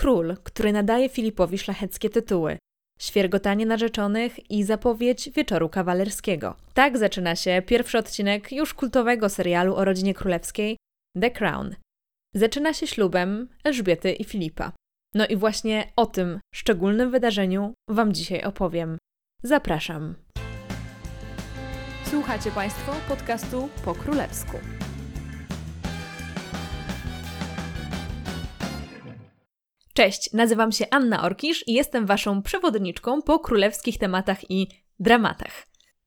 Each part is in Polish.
król, który nadaje Filipowi szlacheckie tytuły, świergotanie narzeczonych i zapowiedź wieczoru kawalerskiego. Tak zaczyna się pierwszy odcinek już kultowego serialu o rodzinie królewskiej The Crown. Zaczyna się ślubem Elżbiety i Filipa. No i właśnie o tym szczególnym wydarzeniu Wam dzisiaj opowiem. Zapraszam. Słuchacie Państwo podcastu po królewsku. Cześć, nazywam się Anna Orkisz i jestem Waszą przewodniczką po królewskich tematach i dramatach.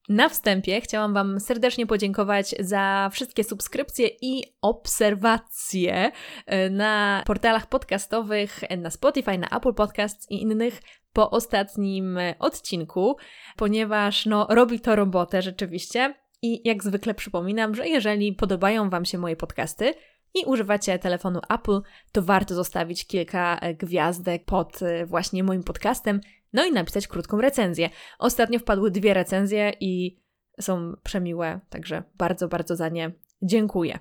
Na wstępie chciałam Wam serdecznie podziękować za wszystkie subskrypcje i obserwacje e, na portalach podcastowych, na Spotify, na Apple Podcasts i innych po ostatnim odcinku, ponieważ no, robi to robotę rzeczywiście. I jak zwykle przypominam, że jeżeli podobają Wam się moje podcasty, i używacie telefonu Apple, to warto zostawić kilka e, gwiazdek pod e, właśnie moim podcastem, no i napisać krótką recenzję. Ostatnio wpadły dwie recenzje i są przemiłe, także bardzo, bardzo za nie dziękuję.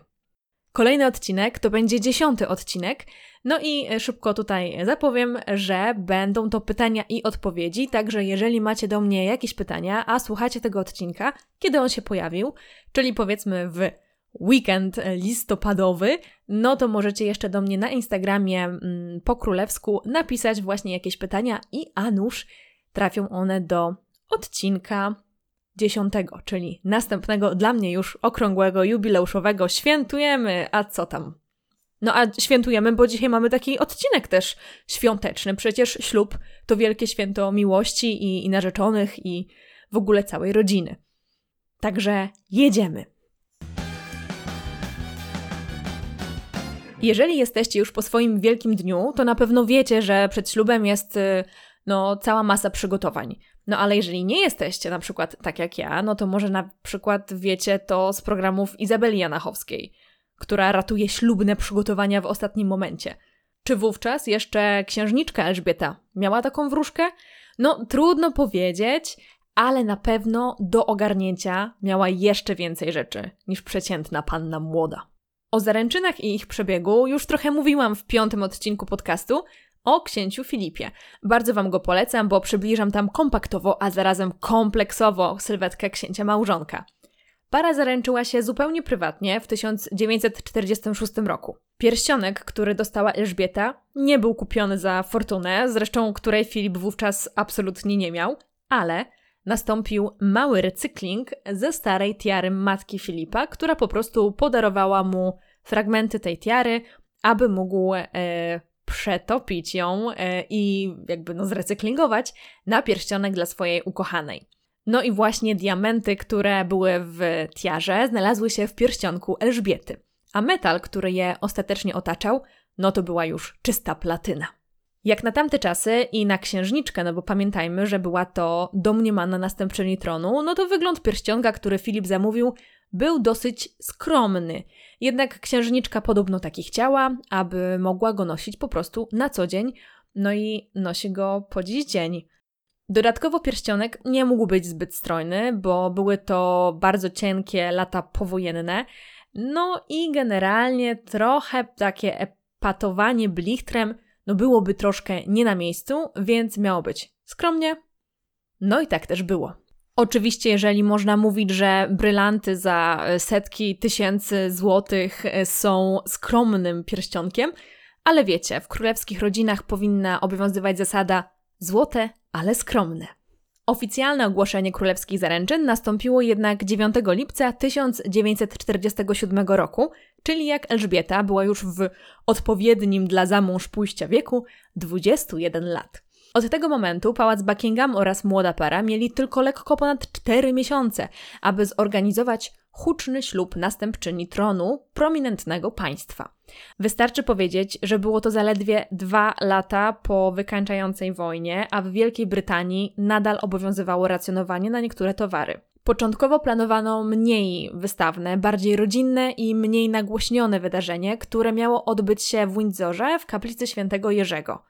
Kolejny odcinek to będzie dziesiąty odcinek. No i e, szybko tutaj zapowiem, że będą to pytania i odpowiedzi, także jeżeli macie do mnie jakieś pytania, a słuchacie tego odcinka, kiedy on się pojawił, czyli powiedzmy w weekend listopadowy, no to możecie jeszcze do mnie na Instagramie mm, po królewsku napisać właśnie jakieś pytania i a nuż trafią one do odcinka dziesiątego, czyli następnego dla mnie już okrągłego, jubileuszowego. Świętujemy, a co tam? No a świętujemy, bo dzisiaj mamy taki odcinek też świąteczny. Przecież ślub to wielkie święto miłości i, i narzeczonych i w ogóle całej rodziny. Także jedziemy. Jeżeli jesteście już po swoim wielkim dniu, to na pewno wiecie, że przed ślubem jest y, no, cała masa przygotowań. No ale jeżeli nie jesteście, na przykład tak jak ja, no to może na przykład wiecie to z programów Izabeli Janachowskiej, która ratuje ślubne przygotowania w ostatnim momencie. Czy wówczas jeszcze księżniczka Elżbieta miała taką wróżkę? No, trudno powiedzieć, ale na pewno do ogarnięcia miała jeszcze więcej rzeczy niż przeciętna panna młoda. O zaręczynach i ich przebiegu już trochę mówiłam w piątym odcinku podcastu o księciu Filipie. Bardzo Wam go polecam, bo przybliżam tam kompaktowo, a zarazem kompleksowo sylwetkę księcia małżonka. Para zaręczyła się zupełnie prywatnie w 1946 roku. Pierścionek, który dostała Elżbieta, nie był kupiony za fortunę, zresztą której Filip wówczas absolutnie nie miał, ale nastąpił mały recykling ze starej tiary matki Filipa, która po prostu podarowała mu fragmenty tej tiary, aby mógł e, przetopić ją e, i jakby no zrecyklingować na pierścionek dla swojej ukochanej. No i właśnie diamenty, które były w tiarze, znalazły się w pierścionku Elżbiety, a metal, który je ostatecznie otaczał, no to była już czysta platyna. Jak na tamte czasy i na księżniczkę, no bo pamiętajmy, że była to domniemana następczyni tronu, no to wygląd pierścionka, który Filip zamówił, był dosyć skromny. Jednak księżniczka podobno taki chciała, aby mogła go nosić po prostu na co dzień, no i nosi go po dziś dzień. Dodatkowo pierścionek nie mógł być zbyt strojny, bo były to bardzo cienkie lata powojenne, no i generalnie trochę takie epatowanie blichtrem no byłoby troszkę nie na miejscu, więc miało być skromnie. No i tak też było. Oczywiście, jeżeli można mówić, że brylanty za setki tysięcy złotych są skromnym pierścionkiem, ale wiecie, w królewskich rodzinach powinna obowiązywać zasada złote, ale skromne. Oficjalne ogłoszenie królewskich zaręczyn nastąpiło jednak 9 lipca 1947 roku, czyli jak Elżbieta była już w odpowiednim dla zamąż pójścia wieku 21 lat. Od tego momentu pałac Buckingham oraz młoda para mieli tylko lekko ponad 4 miesiące, aby zorganizować huczny ślub następczyni tronu prominentnego państwa. Wystarczy powiedzieć, że było to zaledwie dwa lata po wykańczającej wojnie, a w Wielkiej Brytanii nadal obowiązywało racjonowanie na niektóre towary. Początkowo planowano mniej wystawne, bardziej rodzinne i mniej nagłośnione wydarzenie, które miało odbyć się w Windsorze w kaplicy świętego Jerzego.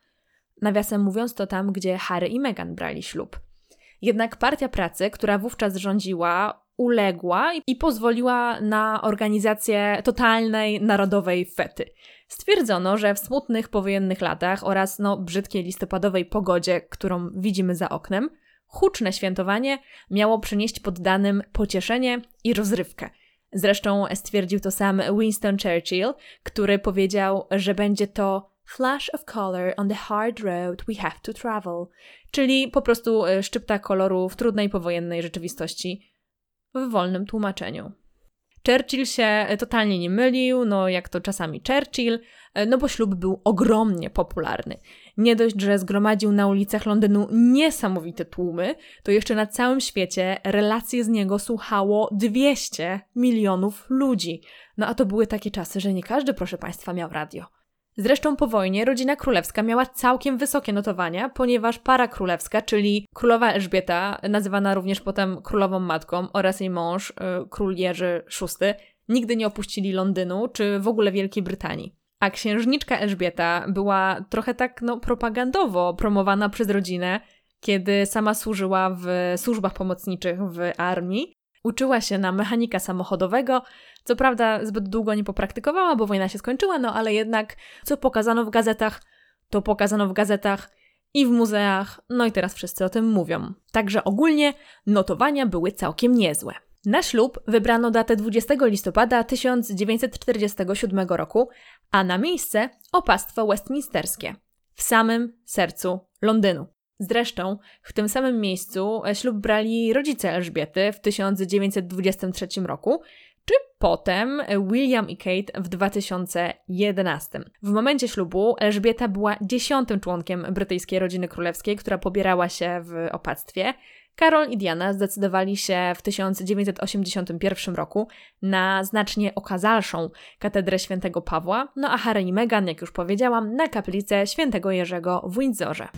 Nawiasem mówiąc, to tam, gdzie Harry i Meghan brali ślub. Jednak partia pracy, która wówczas rządziła, uległa i pozwoliła na organizację totalnej narodowej fety. Stwierdzono, że w smutnych powojennych latach oraz no, brzydkiej listopadowej pogodzie, którą widzimy za oknem, huczne świętowanie miało przynieść poddanym pocieszenie i rozrywkę. Zresztą stwierdził to sam Winston Churchill, który powiedział, że będzie to flash of color on the hard road we have to travel, czyli po prostu e, szczypta koloru w trudnej powojennej rzeczywistości w wolnym tłumaczeniu. Churchill się e, totalnie nie mylił, no jak to czasami Churchill, no bo ślub był ogromnie popularny. Nie dość, że zgromadził na ulicach Londynu niesamowite tłumy, to jeszcze na całym świecie relacje z niego słuchało 200 milionów ludzi. No a to były takie czasy, że nie każdy, proszę Państwa, miał radio. Zresztą po wojnie rodzina królewska miała całkiem wysokie notowania, ponieważ para królewska, czyli królowa Elżbieta, nazywana również potem królową matką, oraz jej mąż, y, król Jerzy VI, nigdy nie opuścili Londynu czy w ogóle Wielkiej Brytanii. A księżniczka Elżbieta była trochę tak no, propagandowo promowana przez rodzinę, kiedy sama służyła w służbach pomocniczych w armii Uczyła się na mechanika samochodowego. Co prawda zbyt długo nie popraktykowała, bo wojna się skończyła, no ale jednak co pokazano w gazetach, to pokazano w gazetach i w muzeach, no i teraz wszyscy o tym mówią. Także ogólnie notowania były całkiem niezłe. Na ślub wybrano datę 20 listopada 1947 roku, a na miejsce opastwo westminsterskie w samym sercu Londynu. Zresztą w tym samym miejscu e, ślub brali rodzice Elżbiety w 1923 roku, czy potem William i Kate w 2011. W momencie ślubu Elżbieta była dziesiątym członkiem brytyjskiej rodziny królewskiej, która pobierała się w opactwie. Karol i Diana zdecydowali się w 1981 roku na znacznie okazalszą katedrę świętego Pawła, no a Harry i Meghan, jak już powiedziałam, na kaplicę świętego Jerzego w Windsorze.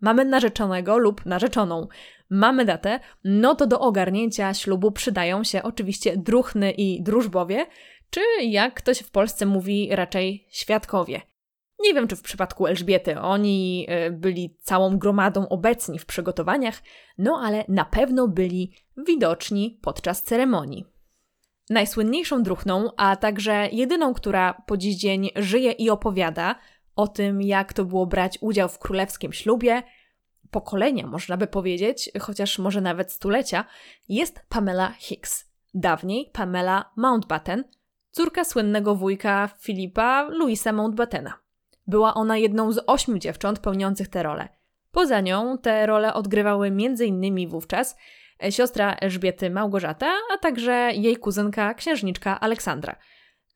mamy narzeczonego lub narzeczoną, mamy datę, no to do ogarnięcia ślubu przydają się oczywiście druchny i drużbowie, czy jak ktoś w Polsce mówi, raczej świadkowie. Nie wiem, czy w przypadku Elżbiety oni y, byli całą gromadą obecni w przygotowaniach, no ale na pewno byli widoczni podczas ceremonii. Najsłynniejszą druchną, a także jedyną, która po dziś dzień żyje i opowiada o tym, jak to było brać udział w królewskim ślubie, pokolenia można by powiedzieć, chociaż może nawet stulecia, jest Pamela Hicks, dawniej Pamela Mountbatten, córka słynnego wujka Filipa Louisa Mountbattena. Była ona jedną z ośmiu dziewcząt pełniących tę rolę. Poza nią te role odgrywały m.in. wówczas siostra Elżbiety Małgorzata, a także jej kuzynka księżniczka Aleksandra –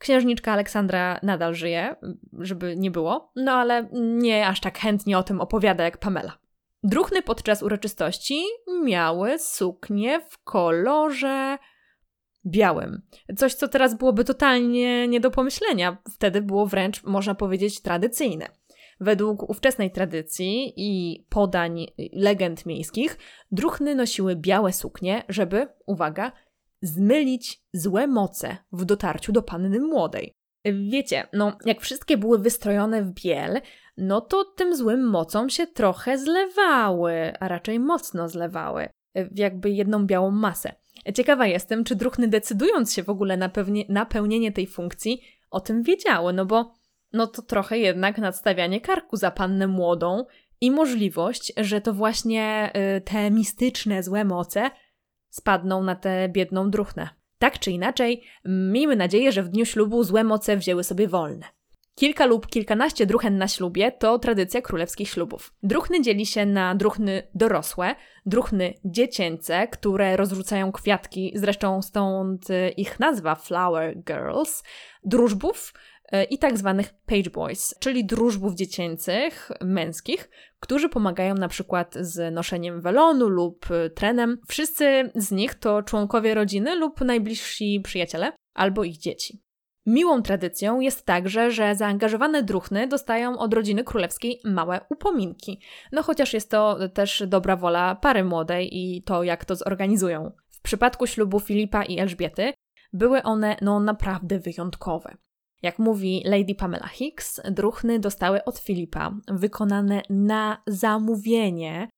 Księżniczka Aleksandra nadal żyje, żeby nie było, no ale nie aż tak chętnie o tym opowiada jak Pamela. Druchny podczas uroczystości miały suknie w kolorze białym. Coś, co teraz byłoby totalnie nie do pomyślenia. Wtedy było wręcz, można powiedzieć, tradycyjne. Według ówczesnej tradycji i podań legend miejskich, druchny nosiły białe suknie, żeby, uwaga, zmylić złe moce w dotarciu do panny młodej. Wiecie, no jak wszystkie były wystrojone w biel, no to tym złym mocom się trochę zlewały, a raczej mocno zlewały, w jakby jedną białą masę. Ciekawa jestem, czy druchny decydując się w ogóle na, pewnie, na pełnienie tej funkcji, o tym wiedziały, no bo no to trochę jednak nadstawianie karku za pannę młodą i możliwość, że to właśnie y, te mistyczne złe moce spadną na tę biedną druchnę. Tak czy inaczej, miejmy nadzieję, że w dniu ślubu złe moce wzięły sobie wolne. Kilka lub kilkanaście druchen na ślubie to tradycja królewskich ślubów. Druchny dzieli się na druchny dorosłe, druchny dziecięce, które rozrzucają kwiatki, zresztą stąd ich nazwa Flower Girls, drużbów, E, i tak zwanych page boys, czyli drużbów dziecięcych, męskich, którzy pomagają na przykład z noszeniem welonu lub e, trenem. Wszyscy z nich to członkowie rodziny lub najbliżsi przyjaciele albo ich dzieci. Miłą tradycją jest także, że zaangażowane druchny dostają od rodziny królewskiej małe upominki. No chociaż jest to też dobra wola pary młodej i to, jak to zorganizują. W przypadku ślubu Filipa i Elżbiety były one no naprawdę wyjątkowe. Jak mówi Lady Pamela Hicks, druchny dostały od Filipa, wykonane na zamówienie,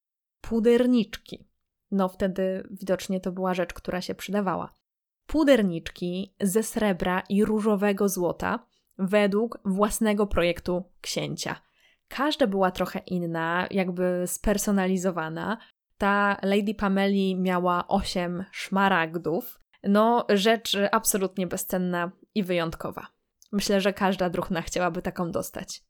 puderniczki. No wtedy widocznie to była rzecz, która się przydawała. Puderniczki ze srebra i różowego złota według własnego projektu księcia. Każda była trochę inna, jakby spersonalizowana. Ta Lady Pameli miała osiem szmaragdów. No, rzecz absolutnie bezcenna i wyjątkowa. Myślę, że każda druhna chciałaby taką dostać.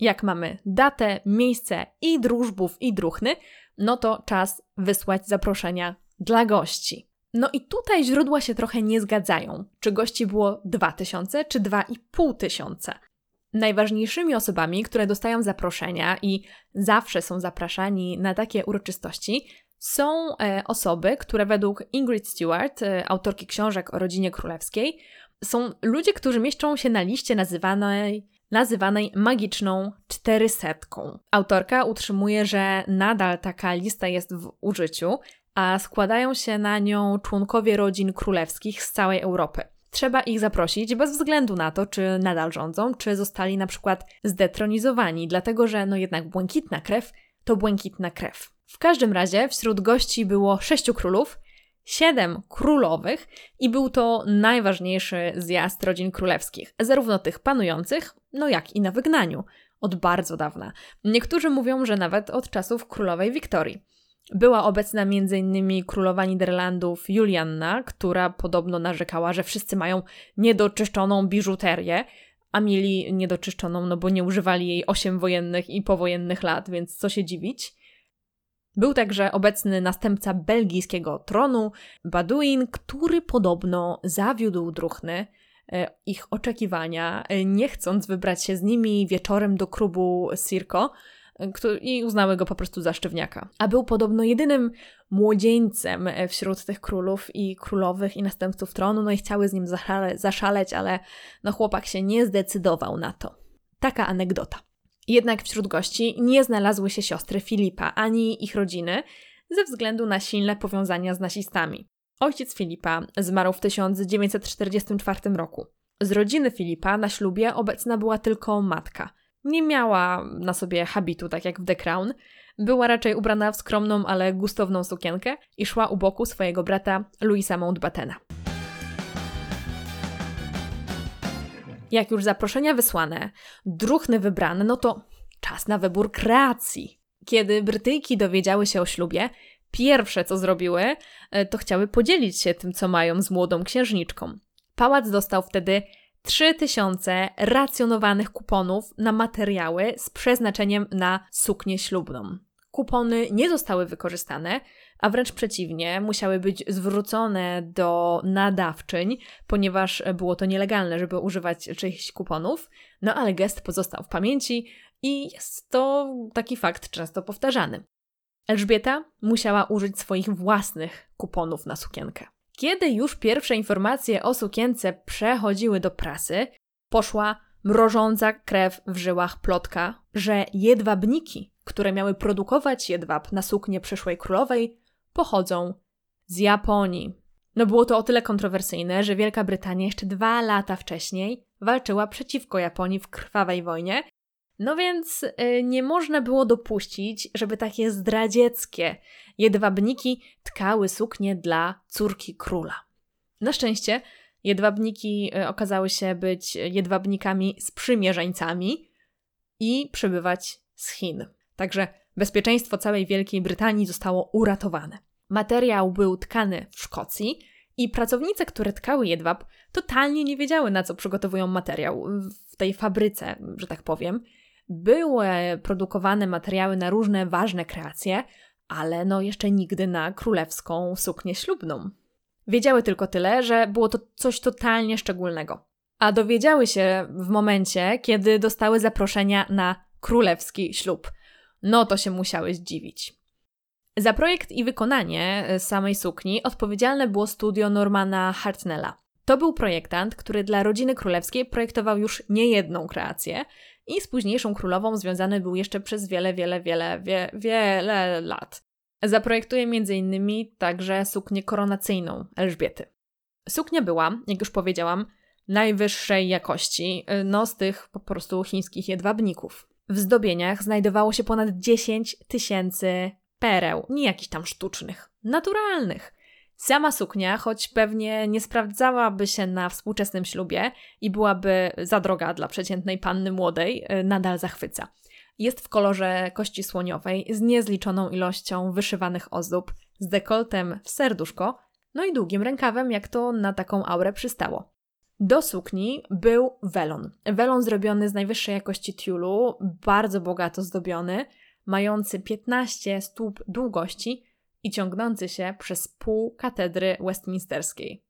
Jak mamy datę, miejsce i drużbów i druchny, no to czas wysłać zaproszenia dla gości. No i tutaj źródła się trochę nie zgadzają, czy gości było 2000 czy 2500. Najważniejszymi osobami, które dostają zaproszenia i zawsze są zapraszani na takie uroczystości, są e, osoby, które według Ingrid Stewart, e, autorki książek o rodzinie królewskiej, są ludzie, którzy mieszczą się na liście nazywanej, nazywanej magiczną czterysetką. Autorka utrzymuje, że nadal taka lista jest w użyciu, a składają się na nią członkowie rodzin królewskich z całej Europy. Trzeba ich zaprosić bez względu na to, czy nadal rządzą, czy zostali na przykład zdetronizowani, dlatego że no jednak błękitna krew to błękitna krew. W każdym razie wśród gości było sześciu królów, siedem królowych i był to najważniejszy zjazd rodzin królewskich, zarówno tych panujących, no jak i na wygnaniu, od bardzo dawna. Niektórzy mówią, że nawet od czasów królowej Wiktorii. Była obecna m.in. królowa Niderlandów Julianna, która podobno narzekała, że wszyscy mają niedoczyszczoną biżuterię, a mieli niedoczyszczoną, no bo nie używali jej osiem wojennych i powojennych lat, więc co się dziwić. Był także obecny następca belgijskiego tronu, Baduin, który podobno zawiódł druhny e, ich oczekiwania, e, nie chcąc wybrać się z nimi wieczorem do klubu Circo, i uznały go po prostu za sztywniaka. A był podobno jedynym młodzieńcem e, wśród tych królów i królowych i następców tronu, no i chciały z nim zaszale, zaszaleć, ale no chłopak się nie zdecydował na to. Taka anegdota. Jednak wśród gości nie znalazły się siostry Filipa ani ich rodziny ze względu na silne powiązania z nazistami. Ojciec Filipa zmarł w 1944 roku. Z rodziny Filipa na ślubie obecna była tylko matka – nie miała na sobie habitu, tak jak w The Crown. Była raczej ubrana w skromną, ale gustowną sukienkę i szła u boku swojego brata Louisa Mountbattena. Jak już zaproszenia wysłane, druchny wybrane, no to czas na wybór kreacji. Kiedy Brytyjki dowiedziały się o ślubie, pierwsze co zrobiły, e, to chciały podzielić się tym, co mają z młodą księżniczką. Pałac dostał wtedy 3000 racjonowanych kuponów na materiały z przeznaczeniem na suknię ślubną. Kupony nie zostały wykorzystane, a wręcz przeciwnie, musiały być zwrócone do nadawczyń, ponieważ było to nielegalne, żeby używać czyichś kuponów, no ale gest pozostał w pamięci i jest to taki fakt często powtarzany. Elżbieta musiała użyć swoich własnych kuponów na sukienkę. Kiedy już pierwsze informacje o sukience przechodziły do prasy, poszła mrożąca krew w żyłach plotka, że jedwabniki, które miały produkować jedwab na suknię przyszłej królowej, pochodzą z Japonii. No było to o tyle kontrowersyjne, że Wielka Brytania jeszcze dwa lata wcześniej walczyła przeciwko Japonii w krwawej wojnie no więc y, nie można było dopuścić, żeby takie zdradzieckie jedwabniki tkały suknie dla córki króla. Na szczęście jedwabniki y, okazały się być jedwabnikami sprzymierzeńcami i przybywać z Chin. Także bezpieczeństwo całej Wielkiej Brytanii zostało uratowane. Materiał był tkany w Szkocji i pracownice, które tkały jedwab, totalnie nie wiedziały, na co przygotowują materiał w tej fabryce, że tak powiem były produkowane materiały na różne ważne kreacje, ale no jeszcze nigdy na królewską suknię ślubną. Wiedziały tylko tyle, że było to coś totalnie szczególnego. A dowiedziały się w momencie, kiedy dostały zaproszenia na królewski ślub. No to się musiały zdziwić. Za projekt i wykonanie samej sukni odpowiedzialne było studio Normana Hartnella. To był projektant, który dla rodziny królewskiej projektował już niejedną kreację i z późniejszą królową związany był jeszcze przez wiele, wiele, wiele, wie, wiele lat. Zaprojektuje m.in. także suknię koronacyjną Elżbiety. Suknia była, jak już powiedziałam, najwyższej jakości, no z tych po prostu chińskich jedwabników. W zdobieniach znajdowało się ponad 10 tysięcy pereł, nie jakichś tam sztucznych, naturalnych. Sama suknia, choć pewnie nie sprawdzałaby się na współczesnym ślubie i byłaby za droga dla przeciętnej panny młodej, y, nadal zachwyca. Jest w kolorze kości słoniowej z niezliczoną ilością wyszywanych ozdób, z dekoltem w serduszko, no i długim rękawem, jak to na taką aurę przystało. Do sukni był welon. Welon zrobiony z najwyższej jakości tiulu, bardzo bogato zdobiony, mający 15 stóp długości i ciągnący się przez pół katedry westminsterskiej.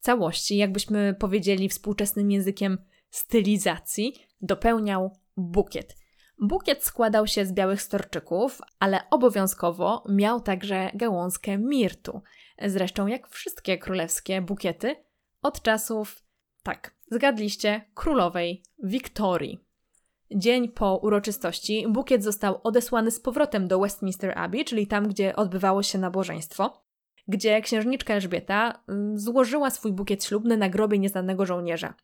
Całości, jakbyśmy powiedzieli współczesnym językiem stylizacji, dopełniał bukiet. Bukiet składał się z białych storczyków, ale obowiązkowo miał także gałązkę mirtu. Zresztą jak wszystkie królewskie bukiety od czasów, tak, zgadliście, królowej Wiktorii. Dzień po uroczystości bukiet został odesłany z powrotem do Westminster Abbey, czyli tam, gdzie odbywało się nabożeństwo, gdzie księżniczka Elżbieta mm, złożyła swój bukiet ślubny na grobie nieznanego żołnierza.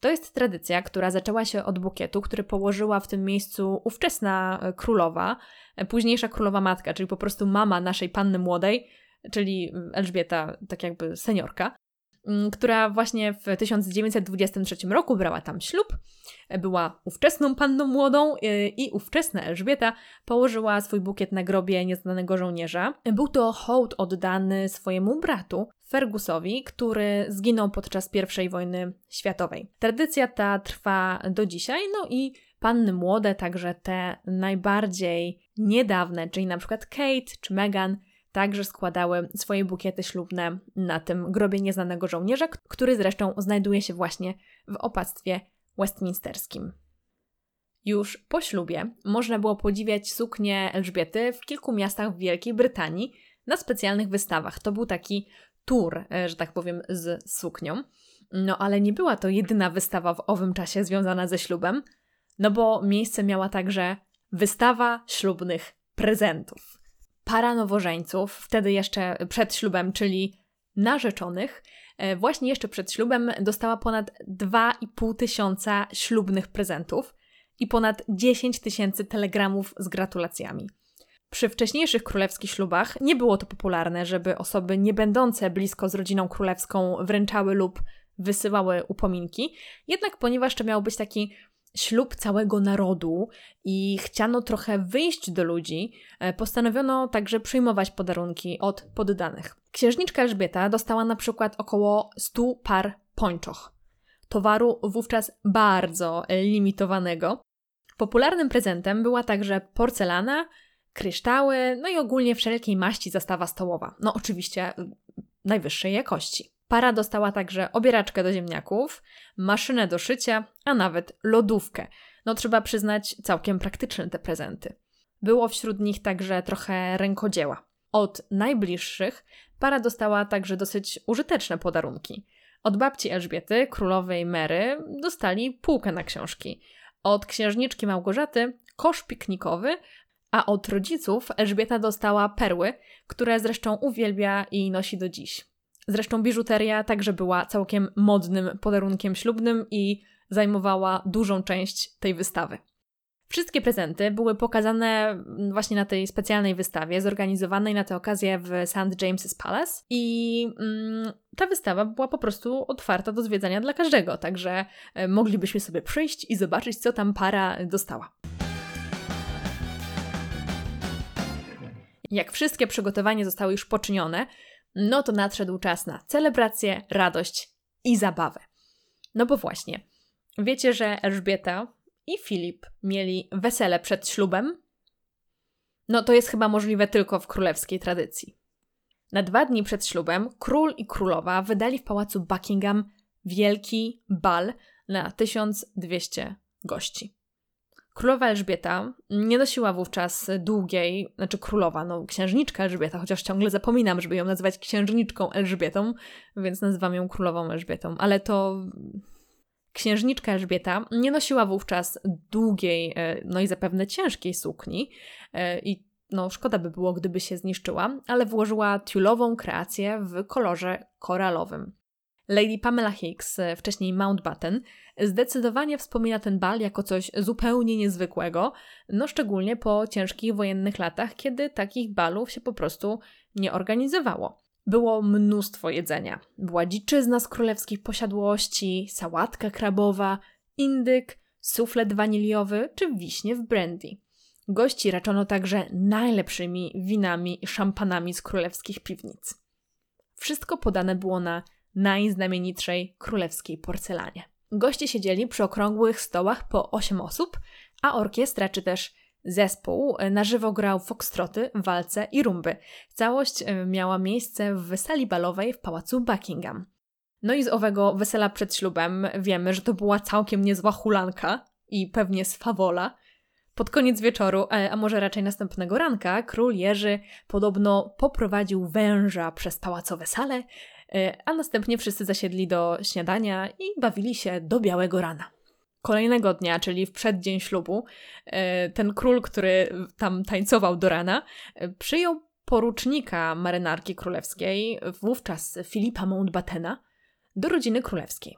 To jest tradycja, która zaczęła się od bukietu, który położyła w tym miejscu ówczesna e, królowa, e, późniejsza królowa matka, czyli po prostu mama naszej panny młodej, czyli Elżbieta, tak jakby seniorka. Mm, która właśnie w 1923 roku brała tam ślub. Była ówczesną panną młodą y, i ówczesna Elżbieta położyła swój bukiet na grobie nieznanego żołnierza. Był to hołd oddany swojemu bratu, Fergusowi, który zginął podczas I wojny światowej. Tradycja ta trwa do dzisiaj, no i panny młode, także te najbardziej niedawne, czyli na przykład Kate czy Meghan, także składały swoje bukiety ślubne na tym grobie nieznanego żołnierza, który zresztą znajduje się właśnie w opactwie westminsterskim. Już po ślubie można było podziwiać suknię Elżbiety w kilku miastach w Wielkiej Brytanii na specjalnych wystawach. To był taki tour, e, że tak powiem, z suknią. No ale nie była to jedyna wystawa w owym czasie związana ze ślubem, no bo miejsce miała także wystawa ślubnych prezentów para nowożeńców, wtedy jeszcze przed ślubem, czyli narzeczonych, e, właśnie jeszcze przed ślubem dostała ponad 2,5 tysiąca ślubnych prezentów i ponad 10 tysięcy telegramów z gratulacjami. Przy wcześniejszych królewskich ślubach nie było to popularne, żeby osoby nie będące blisko z rodziną królewską wręczały lub wysyłały upominki, jednak ponieważ to miał być taki ślub całego narodu i chciano trochę wyjść do ludzi, e, postanowiono także przyjmować podarunki od poddanych. Księżniczka Elżbieta dostała na przykład około 100 par pończoch. Towaru wówczas bardzo limitowanego. Popularnym prezentem była także porcelana, kryształy, no i ogólnie wszelkiej maści zastawa stołowa. No oczywiście najwyższej jakości. Para dostała także obieraczkę do ziemniaków, maszynę do szycia, a nawet lodówkę. No trzeba przyznać, całkiem praktyczne te prezenty. Było wśród nich także trochę rękodzieła. Od najbliższych para dostała także dosyć użyteczne podarunki. Od babci Elżbiety, królowej Mary, dostali półkę na książki. Od księżniczki Małgorzaty kosz piknikowy, a od rodziców Elżbieta dostała perły, które zresztą uwielbia i nosi do dziś. Zresztą biżuteria także była całkiem modnym podarunkiem ślubnym i zajmowała dużą część tej wystawy. Wszystkie prezenty były pokazane właśnie na tej specjalnej wystawie, zorganizowanej na tę okazję w St. James's Palace. I mm, ta wystawa była po prostu otwarta do zwiedzania dla każdego, także e, moglibyśmy sobie przyjść i zobaczyć, co tam para dostała. Jak wszystkie przygotowania zostały już poczynione, no to nadszedł czas na celebrację, radość i zabawę. No bo właśnie, wiecie, że Elżbieta i Filip mieli wesele przed ślubem? No to jest chyba możliwe tylko w królewskiej tradycji. Na dwa dni przed ślubem król i królowa wydali w pałacu Buckingham wielki bal na 1200 gości. Królowa Elżbieta nie nosiła wówczas długiej, znaczy królowa, no księżniczka Elżbieta, chociaż ciągle zapominam, żeby ją nazywać księżniczką Elżbietą, więc nazywam ją królową Elżbietą, ale to księżniczka Elżbieta nie nosiła wówczas długiej, e, no i zapewne ciężkiej sukni e, i no szkoda by było, gdyby się zniszczyła, ale włożyła tiulową kreację w kolorze koralowym. Lady Pamela Hicks, e, wcześniej Mountbatten, zdecydowanie wspomina ten bal jako coś zupełnie niezwykłego, no szczególnie po ciężkich wojennych latach, kiedy takich balów się po prostu nie organizowało. Było mnóstwo jedzenia. Była dziczyzna z królewskich posiadłości, sałatka krabowa, indyk, suflet waniliowy czy wiśnie w brandy. Gości raczono także najlepszymi winami i szampanami z królewskich piwnic. Wszystko podane było na najznamienitszej królewskiej porcelanie. Goście siedzieli przy okrągłych stołach po 8 osób, a orkiestra czy też zespół na żywo grał foxtroty, walce i rumby. Całość e, miała miejsce w sali balowej w pałacu Buckingham. No i z owego wesela przed ślubem wiemy, że to była całkiem niezła hulanka i pewnie swawola. Pod koniec wieczoru, e, a może raczej następnego ranka, król Jerzy podobno poprowadził węża przez pałacowe sale, a następnie wszyscy zasiedli do śniadania i bawili się do białego rana. Kolejnego dnia, czyli w przeddzień ślubu, e, ten król, który tam tańcował do rana, przyjął porucznika marynarki królewskiej, wówczas Filipa Mountbattena, do rodziny królewskiej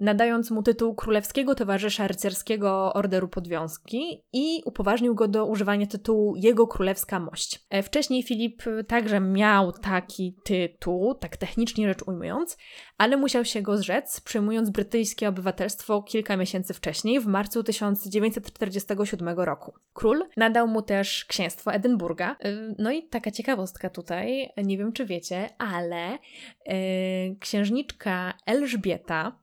nadając mu tytuł Królewskiego Towarzysza Rycerskiego Orderu Podwiązki i upoważnił go do używania tytułu Jego Królewska Mość. E, wcześniej Filip także miał taki tytuł, tak technicznie rzecz ujmując, ale musiał się go zrzec, przyjmując brytyjskie obywatelstwo kilka miesięcy wcześniej, w marcu 1947 roku. Król nadał mu też księstwo Edynburga. E, no i taka ciekawostka tutaj, nie wiem czy wiecie, ale yy, księżniczka Elżbieta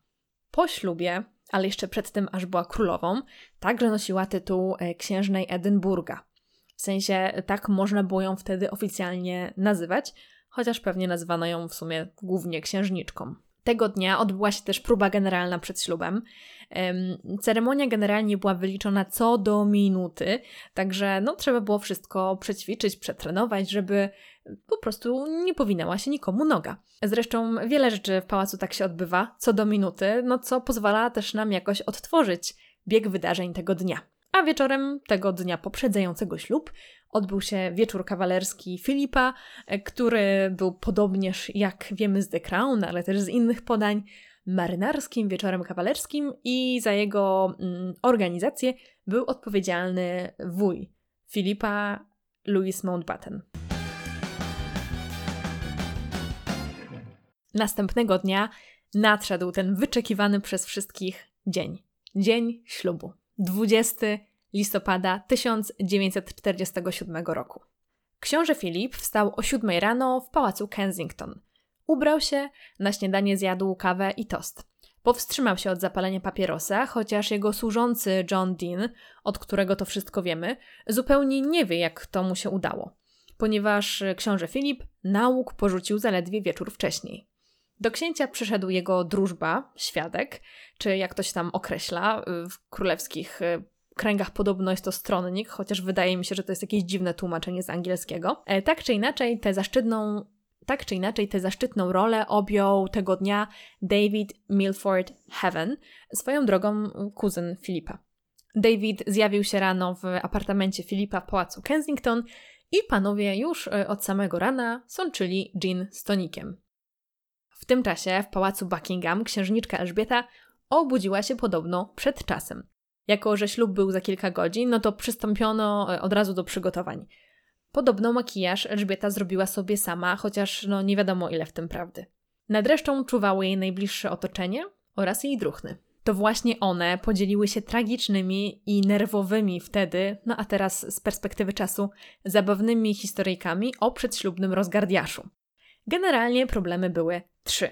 po ślubie, ale jeszcze przed tym, aż była królową, także nosiła tytuł e, księżnej Edynburga. W sensie tak można było ją wtedy oficjalnie nazywać, chociaż pewnie nazywano ją w sumie głównie księżniczką. Tego dnia odbyła się też próba generalna przed ślubem. Ceremonia generalnie była wyliczona co do minuty, także no, trzeba było wszystko przećwiczyć, przetrenować, żeby po prostu nie powinęła się nikomu noga. Zresztą wiele rzeczy w pałacu tak się odbywa, co do minuty, no co pozwala też nam jakoś odtworzyć bieg wydarzeń tego dnia. A wieczorem tego dnia poprzedzającego ślub odbył się wieczór kawalerski Filipa, który był podobnież, jak wiemy z The Crown, ale też z innych podań, marynarskim wieczorem kawalerskim i za jego mm, organizację był odpowiedzialny wuj Filipa Louis Mountbatten. Następnego dnia nadszedł ten wyczekiwany przez wszystkich dzień. Dzień ślubu. 20 listopada 1947 roku. Książę Filip wstał o 7 rano w pałacu Kensington. Ubrał się, na śniadanie zjadł kawę i tost. Powstrzymał się od zapalenia papierosa, chociaż jego służący John Dean, od którego to wszystko wiemy, zupełnie nie wie, jak to mu się udało, ponieważ książę Filip nauk porzucił zaledwie wieczór wcześniej. Do księcia przyszedł jego drużba, świadek, czy jak to się tam określa, w królewskich kręgach podobno jest to stronnik, chociaż wydaje mi się, że to jest jakieś dziwne tłumaczenie z angielskiego. E, tak czy inaczej, tę zaszczytną tak czy inaczej tę zaszczytną rolę objął tego dnia David Milford Heaven, swoją drogą kuzyn Filipa. David zjawił się rano w apartamencie Filipa w pałacu Kensington i panowie już y, od samego rana sączyli gin z tonikiem. W tym czasie w pałacu Buckingham księżniczka Elżbieta obudziła się podobno przed czasem. Jako, że ślub był za kilka godzin, no to przystąpiono e, od razu do przygotowań. Podobno makijaż Elżbieta zrobiła sobie sama, chociaż no nie wiadomo ile w tym prawdy. Nad resztą czuwało jej najbliższe otoczenie oraz jej druchny. To właśnie one podzieliły się tragicznymi i nerwowymi wtedy, no a teraz z perspektywy czasu, zabawnymi historyjkami o przedślubnym rozgardiaszu. Generalnie problemy były trzy.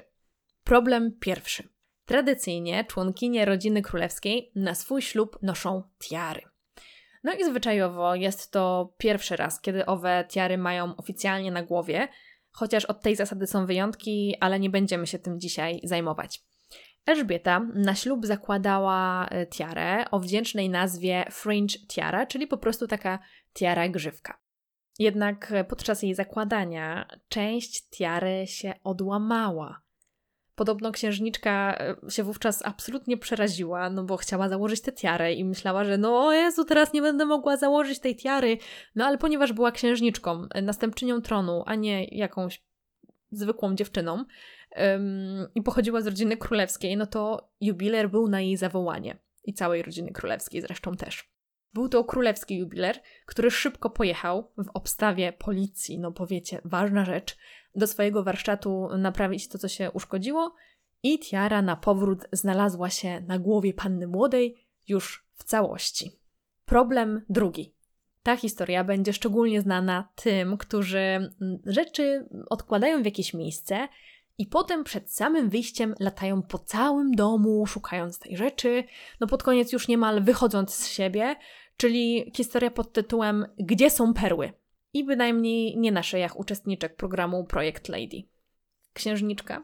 Problem pierwszy. Tradycyjnie członkinie rodziny królewskiej na swój ślub noszą tiary. No i zwyczajowo jest to pierwszy raz, kiedy owe tiary mają oficjalnie na głowie, chociaż od tej zasady są wyjątki, ale nie będziemy się tym dzisiaj zajmować. Elżbieta na ślub zakładała e, tiarę o wdzięcznej nazwie fringe tiara, czyli po prostu taka tiara grzywka. Jednak podczas jej zakładania część tiary się odłamała. Podobno księżniczka e, się wówczas absolutnie przeraziła, no bo chciała założyć tę tiarę i myślała, że no o Jezu, teraz nie będę mogła założyć tej tiary. No ale ponieważ była księżniczką, e, następczynią tronu, a nie jakąś zwykłą dziewczyną, ym, i pochodziła z rodziny królewskiej, no to jubiler był na jej zawołanie. I całej rodziny królewskiej zresztą też. Był to królewski jubiler, który szybko pojechał w obstawie policji, no powiecie, ważna rzecz, do swojego warsztatu naprawić to, co się uszkodziło, i tiara na powrót znalazła się na głowie panny młodej już w całości. Problem drugi. Ta historia będzie szczególnie znana tym, którzy mm, rzeczy odkładają w jakieś miejsce i potem przed samym wyjściem latają po całym domu, szukając tej rzeczy, no pod koniec już niemal wychodząc z siebie, czyli historia pod tytułem Gdzie są perły? I bynajmniej nie na szyjach uczestniczek programu Projekt Lady. Księżniczka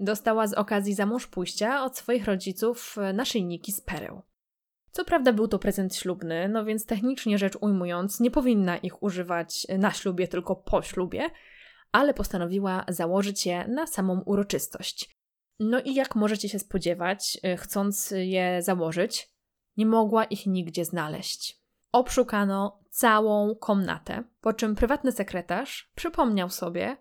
dostała z okazji za mąż pójścia od swoich rodziców naszyjniki z pereł. Co prawda był to prezent ślubny, no więc technicznie rzecz ujmując, nie powinna ich używać na ślubie, tylko po ślubie, ale postanowiła założyć je na samą uroczystość. No i jak możecie się spodziewać, y, chcąc je założyć, nie mogła ich nigdzie znaleźć. Obszukano całą komnatę, po czym prywatny sekretarz przypomniał sobie,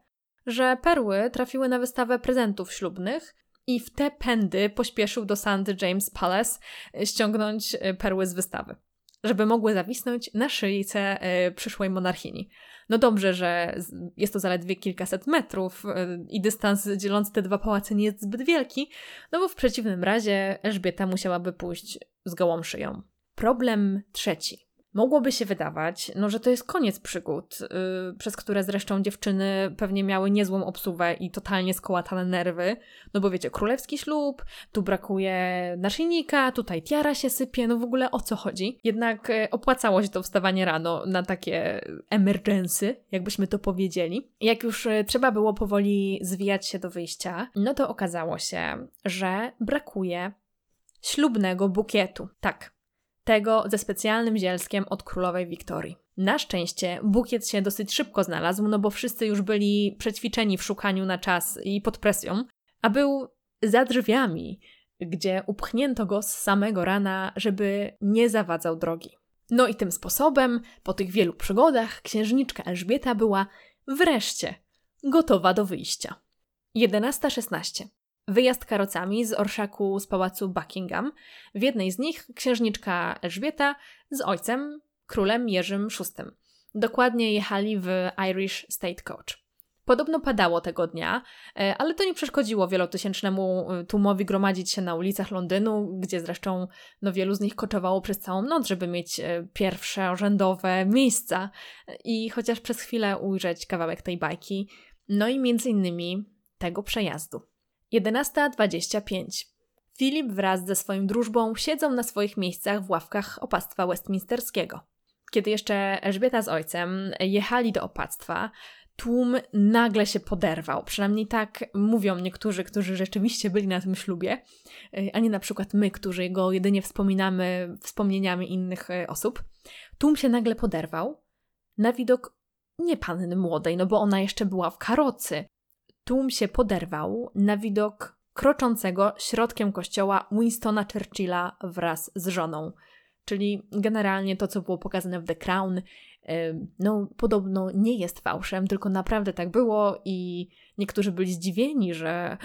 że perły trafiły na wystawę prezentów ślubnych i w te pędy pośpieszył do St. James Palace y, ściągnąć y, perły z wystawy, żeby mogły zawisnąć na szyjce przyszłej monarchini. No dobrze, że jest to zaledwie kilkaset metrów i dystans dzielący te dwa pałace nie jest zbyt wielki, no bo w przeciwnym razie Elżbieta musiałaby pójść z gołą szyją. Problem trzeci. Mogłoby się wydawać, no, że to jest koniec przygód, yy, przez które zresztą dziewczyny pewnie miały niezłą obsługę i totalnie skołatane nerwy. No bo wiecie, królewski ślub, tu brakuje naszyjnika, tutaj tiara się sypie, no w ogóle o co chodzi? Jednak yy, opłacało się to wstawanie rano na takie emergency, jakbyśmy to powiedzieli. Jak już yy, trzeba było powoli zwijać się do wyjścia, no to okazało się, że brakuje ślubnego bukietu. Tak, tego ze specjalnym zielskiem od królowej Wiktorii. Na szczęście bukiet się dosyć szybko znalazł, no bo wszyscy już byli przećwiczeni w szukaniu na czas i pod presją, a był za drzwiami, gdzie upchnięto go z samego rana, żeby nie zawadzał drogi. No i tym sposobem, po tych wielu przygodach, księżniczka Elżbieta była wreszcie gotowa do wyjścia. 11.16. Wyjazd karocami z orszaku z pałacu Buckingham. W jednej z nich księżniczka Elżbieta z ojcem, królem Jerzym VI. Dokładnie jechali w Irish Stagecoach. Podobno padało tego dnia, e, ale to nie przeszkodziło wielotysięcznemu e, tłumowi gromadzić się na ulicach Londynu, gdzie zresztą no, wielu z nich koczowało przez całą noc, żeby mieć e, pierwsze rzędowe miejsca i chociaż przez chwilę ujrzeć kawałek tej bajki, no i między innymi tego przejazdu. 11.25. Filip wraz ze swoim drużbą siedzą na swoich miejscach w ławkach opactwa westminsterskiego. Kiedy jeszcze Elżbieta z ojcem jechali do opactwa, tłum nagle się poderwał. Przynajmniej tak mówią niektórzy, którzy rzeczywiście byli na tym ślubie, a nie na przykład my, którzy go jedynie wspominamy wspomnieniami innych e, osób. Tłum się nagle poderwał na widok nie panny młodej, no bo ona jeszcze była w karocy, Tłum się poderwał na widok kroczącego środkiem kościoła Winstona Churchilla wraz z żoną. Czyli generalnie to, co było pokazane w The Crown, no podobno nie jest fałszem, tylko naprawdę tak było i niektórzy byli zdziwieni, że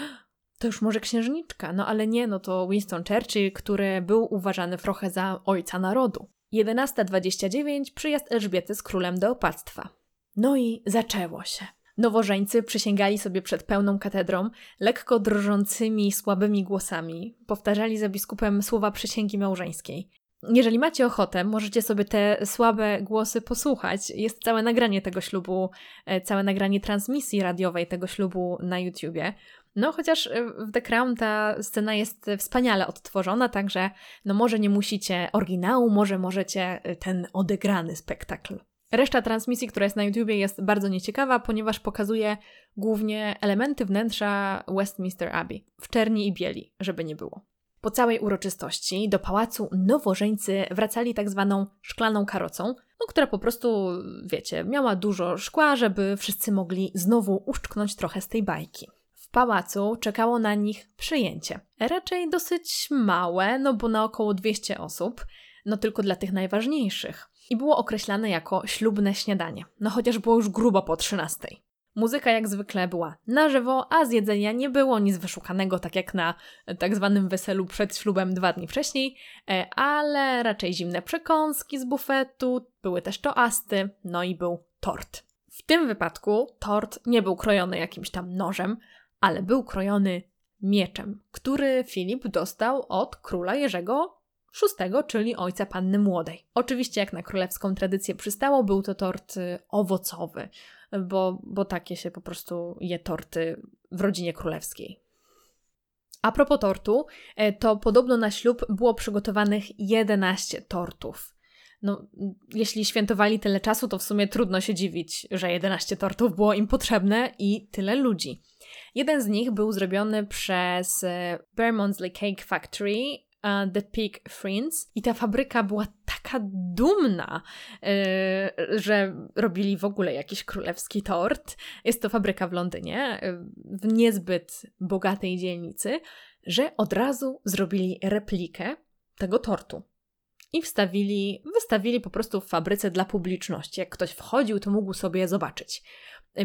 to już może księżniczka, no ale nie, no to Winston Churchill, który był uważany trochę za ojca narodu. 11.29 przyjazd Elżbiety z królem do opactwa. No i zaczęło się. Nowożeńcy przysięgali sobie przed pełną katedrą, lekko drżącymi, słabymi głosami. Powtarzali za biskupem słowa przysięgi małżeńskiej. Jeżeli macie ochotę, możecie sobie te słabe głosy posłuchać. Jest całe nagranie tego ślubu, e, całe nagranie transmisji radiowej tego ślubu na YouTubie. No, chociaż e, w The Crown ta scena jest wspaniale odtworzona, także no może nie musicie oryginału, może możecie e, ten odegrany spektakl. Reszta transmisji, która jest na YouTubie, jest bardzo nieciekawa, ponieważ pokazuje głównie elementy wnętrza Westminster Abbey w czerni i bieli, żeby nie było. Po całej uroczystości do pałacu nowożeńcy wracali tak zwaną szklaną karocą, no, która po prostu, wiecie, miała dużo szkła, żeby wszyscy mogli znowu uszczknąć trochę z tej bajki. W pałacu czekało na nich przyjęcie. Raczej dosyć małe, no bo na około 200 osób, no tylko dla tych najważniejszych i było określane jako ślubne śniadanie, no chociaż było już grubo po 13. Muzyka jak zwykle była na żywo, a z jedzenia nie było nic wyszukanego, tak jak na tak zwanym weselu przed ślubem dwa dni wcześniej, e, ale raczej zimne przekąski z bufetu, były też toasty, no i był tort. W tym wypadku tort nie był krojony jakimś tam nożem, ale był krojony mieczem, który Filip dostał od króla Jerzego VI, czyli ojca panny młodej. Oczywiście, jak na królewską tradycję przystało, był to tort y, owocowy, bo, bo takie się po prostu je torty w rodzinie królewskiej. A propos tortu, e, to podobno na ślub było przygotowanych 11 tortów. No, jeśli świętowali tyle czasu, to w sumie trudno się dziwić, że 11 tortów było im potrzebne i tyle ludzi. Jeden z nich był zrobiony przez e, Bermondsley Cake Factory The Pig Friends i ta fabryka była taka dumna, yy, że robili w ogóle jakiś królewski tort. Jest to fabryka w Londynie, yy, w niezbyt bogatej dzielnicy, że od razu zrobili replikę tego tortu. I wstawili, wystawili po prostu w fabryce dla publiczności. Jak ktoś wchodził, to mógł sobie zobaczyć.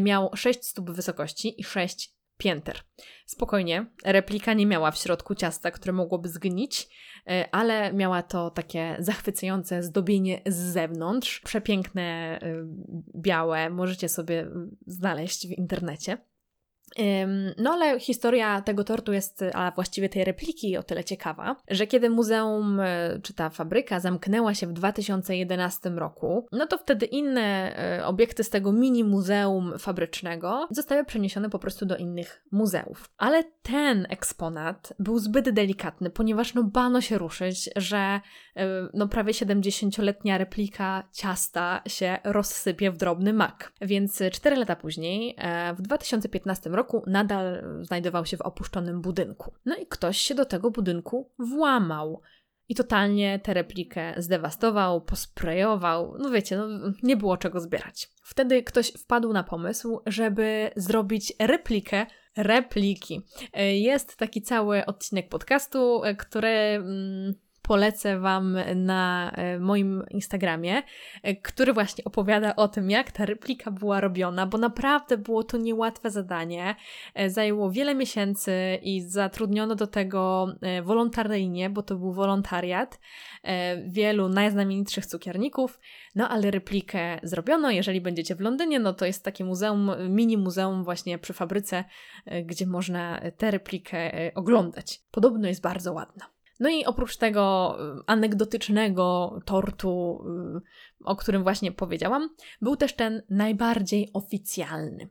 Miał 6 stóp wysokości i 6 pięter. Spokojnie, replika nie miała w środku ciasta, które mogłoby zgnić, e, ale miała to takie zachwycające zdobienie z zewnątrz. Przepiękne, e, białe, możecie sobie znaleźć w internecie. No ale historia tego tortu jest, a właściwie tej repliki o tyle ciekawa, że kiedy muzeum e, czy ta fabryka zamknęła się w 2011 roku, no to wtedy inne e, obiekty z tego mini muzeum fabrycznego zostały przeniesione po prostu do innych muzeów. Ale ten eksponat był zbyt delikatny, ponieważ no bano się ruszyć, że e, no prawie 70-letnia replika ciasta się rozsypie w drobny mak. Więc 4 lata później, w 2015 roku roku nadal znajdował się w opuszczonym budynku. No i ktoś się do tego budynku włamał i totalnie tę replikę zdewastował, posprejował. No wiecie, no, nie było czego zbierać. Wtedy ktoś wpadł na pomysł, żeby zrobić replikę repliki. Jest taki cały odcinek podcastu, który. Mm, polecę Wam na e, moim Instagramie, e, który właśnie opowiada o tym, jak ta replika była robiona, bo naprawdę było to niełatwe zadanie. E, zajęło wiele miesięcy i zatrudniono do tego wolontaryjnie, bo to był wolontariat, wielu najznamienitszych cukierników, no ale replikę zrobiono. Jeżeli będziecie w Londynie, no to jest takie muzeum, mini muzeum właśnie przy fabryce, gdzie można tę replikę oglądać. Podobno jest bardzo ładna. No i oprócz tego y, anegdotycznego tortu, y, o którym właśnie powiedziałam, był też ten najbardziej oficjalny.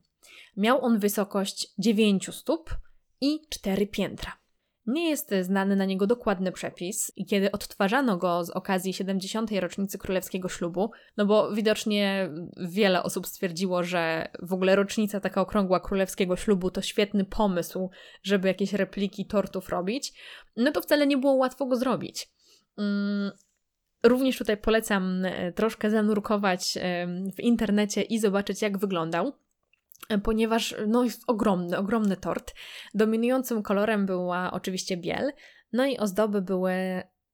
Miał on wysokość 9 stóp i 4 piętra. Nie jest znany na niego dokładny przepis i kiedy odtwarzano go z okazji 70. rocznicy królewskiego ślubu, no bo widocznie wiele osób stwierdziło, że w ogóle rocznica taka okrągła królewskiego ślubu to świetny pomysł, żeby jakieś repliki tortów robić, no to wcale nie było łatwo go zrobić. Mm, również tutaj polecam e, troszkę zanurkować w internecie i zobaczyć, jak wyglądał ponieważ no, jest ogromny, ogromny tort. Dominującym kolorem była oczywiście biel, no i ozdoby były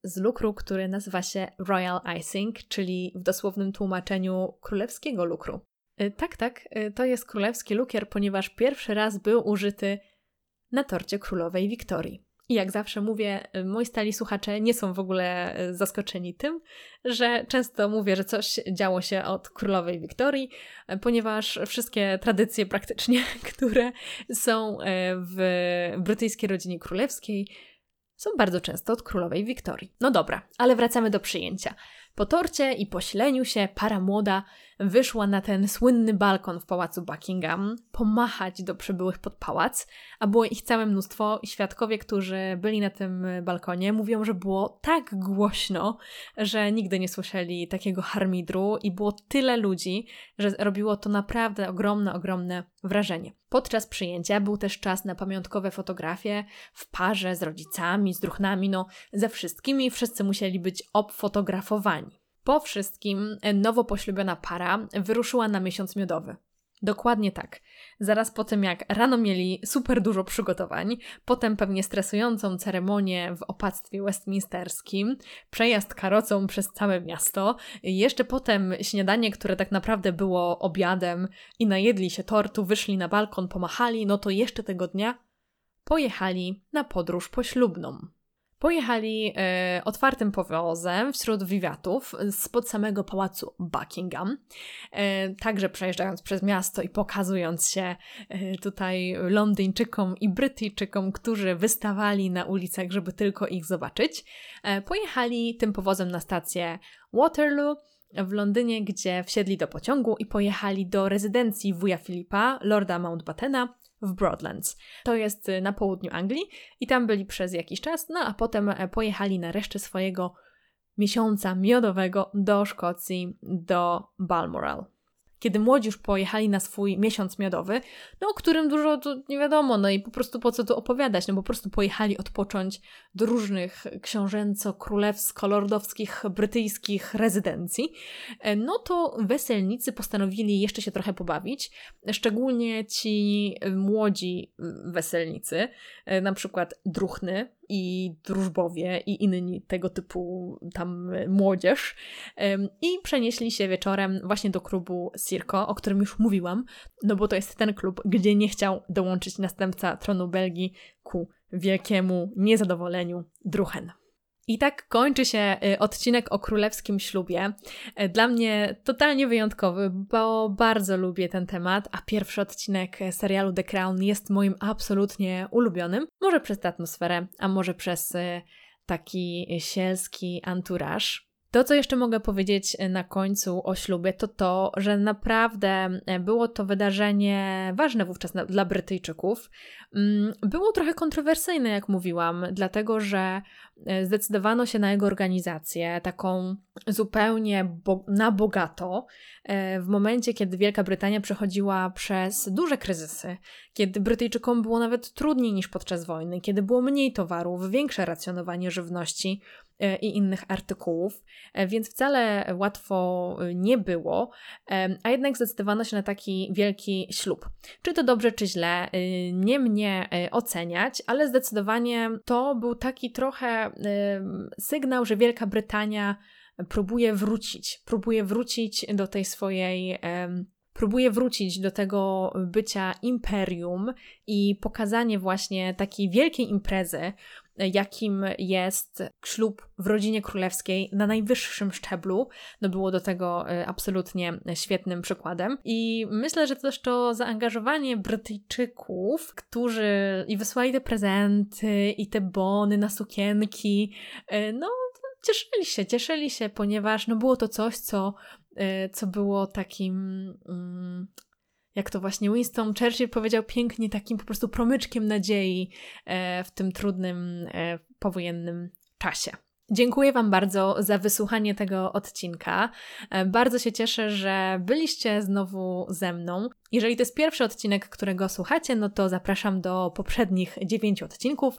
z lukru, który nazywa się Royal Icing, czyli w dosłownym tłumaczeniu królewskiego lukru. Y, tak, tak, y, to jest królewski lukier, ponieważ pierwszy raz był użyty na torcie królowej Wiktorii. I jak zawsze mówię, y, moi stali słuchacze nie są w ogóle y, zaskoczeni tym, że często mówię, że coś działo się od królowej Wiktorii, y, ponieważ wszystkie tradycje praktycznie, które są w brytyjskiej rodzinie królewskiej, są bardzo często od królowej Wiktorii. No dobra, ale wracamy do przyjęcia. Po torcie i pośleniu się para młoda wyszła na ten słynny balkon w pałacu Buckingham, pomachać do przybyłych pod pałac, a było ich całe mnóstwo i świadkowie, którzy byli na tym balkonie, mówią, że było tak głośno, że nigdy nie słyszeli takiego harmidru i było tyle ludzi, że robiło to naprawdę ogromne, ogromne wrażenie. Podczas przyjęcia był też czas na pamiątkowe fotografie w parze z rodzicami, z druchnami, no ze wszystkimi wszyscy musieli być obfotografowani. Po wszystkim nowo poślubiona para wyruszyła na miesiąc miodowy. Dokładnie tak. Zaraz po tym, jak rano mieli super dużo przygotowań, potem pewnie stresującą ceremonię w opactwie westminsterskim, przejazd karocą przez całe miasto, jeszcze potem śniadanie, które tak naprawdę było obiadem i najedli się tortu, wyszli na balkon, pomachali, no to jeszcze tego dnia pojechali na podróż poślubną. Pojechali e, otwartym powozem wśród wiwatów spod samego pałacu Buckingham, e, także przejeżdżając przez miasto i pokazując się e, tutaj Londyńczykom i Brytyjczykom, którzy wystawali na ulicach, żeby tylko ich zobaczyć. E, pojechali tym powozem na stację Waterloo w Londynie, gdzie wsiedli do pociągu i pojechali do rezydencji wuja Filipa, lorda Mountbattena, w Broadlands. To jest y, na południu Anglii i tam byli przez jakiś czas, no a potem e, pojechali na resztę swojego miesiąca miodowego do Szkocji, do Balmoral kiedy młodzi już pojechali na swój miesiąc miodowy, no o którym dużo tu nie wiadomo, no i po prostu po co tu opowiadać, no po prostu pojechali odpocząć do różnych książęco-królewsko-lordowskich brytyjskich rezydencji, e, no to weselnicy postanowili jeszcze się trochę pobawić, szczególnie ci młodzi weselnicy, e, na przykład Druchny, i drużbowie i inni tego typu tam młodzież i przenieśli się wieczorem właśnie do klubu Circo, o którym już mówiłam, no bo to jest ten klub, gdzie nie chciał dołączyć następca tronu Belgii ku wielkiemu niezadowoleniu Druchen. I tak kończy się y, odcinek o królewskim ślubie. Y, dla mnie totalnie wyjątkowy, bo bardzo lubię ten temat, a pierwszy odcinek serialu The Crown jest moim absolutnie ulubionym. Może przez tę atmosferę, a może przez y, taki sielski anturaż. To, co jeszcze mogę powiedzieć na końcu o ślubie, to to, że naprawdę było to wydarzenie ważne wówczas dla Brytyjczyków. Mm, było trochę kontrowersyjne, jak mówiłam, dlatego że E, zdecydowano się na jego organizację, taką zupełnie bo na bogato, e, w momencie, kiedy Wielka Brytania przechodziła przez duże kryzysy, kiedy Brytyjczykom było nawet trudniej niż podczas wojny, kiedy było mniej towarów, większe racjonowanie żywności e, i innych artykułów, więc wcale łatwo nie było, a jednak zdecydowano się na taki wielki ślub. Czy to dobrze, czy źle, nie mnie oceniać, ale zdecydowanie to był taki trochę sygnał, że Wielka Brytania próbuje wrócić, próbuje wrócić do tej swojej próbuje wrócić do tego bycia imperium i pokazanie właśnie takiej wielkiej imprezy, jakim jest ślub w rodzinie królewskiej na najwyższym szczeblu. No było do tego e, absolutnie świetnym przykładem. I myślę, że też to zaangażowanie Brytyjczyków, którzy i wysłali te prezenty, i te bony na sukienki, e, no cieszyli się, cieszyli się, ponieważ no było to coś, co, e, co było takim mm, jak to właśnie Winston Churchill powiedział pięknie, takim po prostu promyczkiem nadziei e, w tym trudnym e, powojennym czasie. Dziękuję Wam bardzo za wysłuchanie tego odcinka. E, bardzo się cieszę, że byliście znowu ze mną. Jeżeli to jest pierwszy odcinek, którego słuchacie, no to zapraszam do poprzednich dziewięciu odcinków,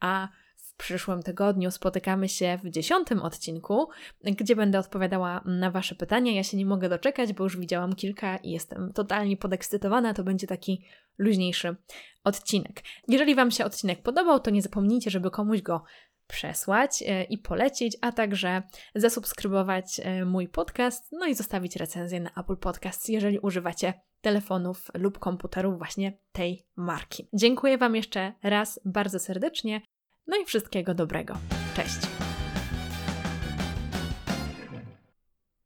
a w przyszłym tygodniu spotykamy się w dziesiątym odcinku, gdzie będę odpowiadała na Wasze pytania. Ja się nie mogę doczekać, bo już widziałam kilka i jestem totalnie podekscytowana. To będzie taki luźniejszy odcinek. Jeżeli Wam się odcinek podobał, to nie zapomnijcie, żeby komuś go przesłać e, i polecić, a także zasubskrybować e, mój podcast, no i zostawić recenzję na Apple Podcasts, jeżeli używacie telefonów lub komputerów właśnie tej marki. Dziękuję Wam jeszcze raz bardzo serdecznie. No i wszystkiego dobrego. Cześć!